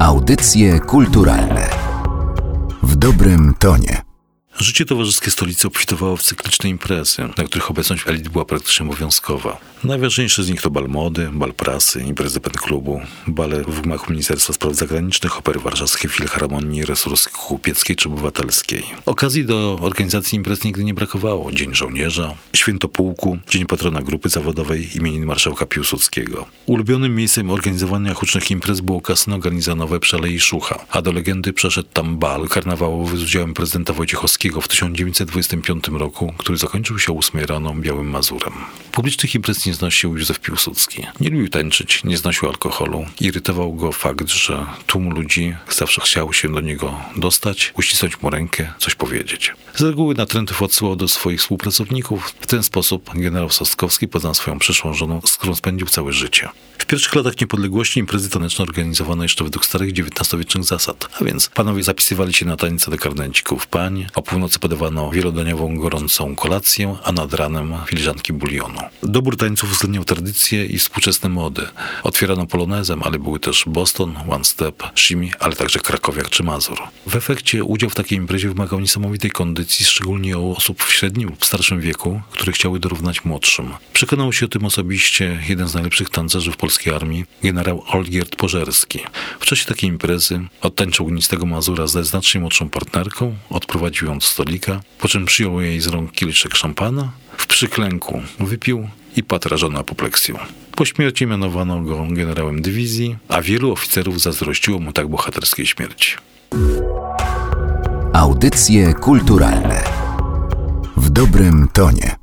Audycje kulturalne w dobrym tonie. Życie towarzyskie stolicy obfitowało w cykliczne imprezy, na których obecność elit była praktycznie obowiązkowa. Najważniejsze z nich to bal mody, bal prasy, imprezy pen klubu, bale w gmachu Ministerstwa Spraw Zagranicznych, opery warszawskiej, filharmonii, resurski kupieckiej czy obywatelskiej. Okazji do organizacji imprez nigdy nie brakowało. Dzień Żołnierza, Święto Pułku, Dzień Patrona Grupy Zawodowej imienin Marszałka Piłsudskiego. Ulubionym miejscem organizowania hucznych imprez było kasyno garnizonowe przy Alei Szucha, a do legendy przeszedł tam bal karnawałowy z udziałem prezydenta Wojciechowskiego w 1925 roku, który zakończył się 8 rano Białym Mazurem. Publicznych imprez nie znosił Józef Piłsudski. Nie lubił tańczyć, nie znosił alkoholu. Irytował go fakt, że tłum ludzi zawsze chciał się do niego dostać, uścisnąć mu rękę, coś powiedzieć. Z reguły natrętów odsyłał do swoich współpracowników. W ten sposób generał Sostkowski poznał swoją przyszłą żoną, z którą spędził całe życie. W pierwszych latach niepodległości imprezy taneczne organizowano jeszcze według starych XIX-wiecznych zasad, a więc panowie zapisywali się na tańce do karnęcików pań, o północy podawano wielodaniową gorącą kolację, a nad ranem filiżanki bulionu. Dobór tańców uwzględniał tradycje i współczesne mody. Otwierano polonezem, ale były też Boston, One Step, Shimi, ale także Krakowiak czy Mazur. W efekcie udział w takiej imprezie wymagał niesamowitej kondycji, szczególnie u osób w średnim lub starszym wieku, które chciały dorównać młodszym. Przekonał się o tym osobiście jeden z najlepszych tancerzy w polskiej armii, generał Olgierd Pożerski. W czasie takiej imprezy odtańczył ognistego Mazura ze znacznie młodszą partnerką, odprowadził ją od stolika, po czym przyjął jej z rąk kieliszek szampana, przyklęku wypił i padł rażony apopleksją. Po śmierci mianowano go generałem dywizji, a wielu oficerów zazdrościło mu tak bohaterskiej śmierci. Audycje kulturalne w dobrym tonie.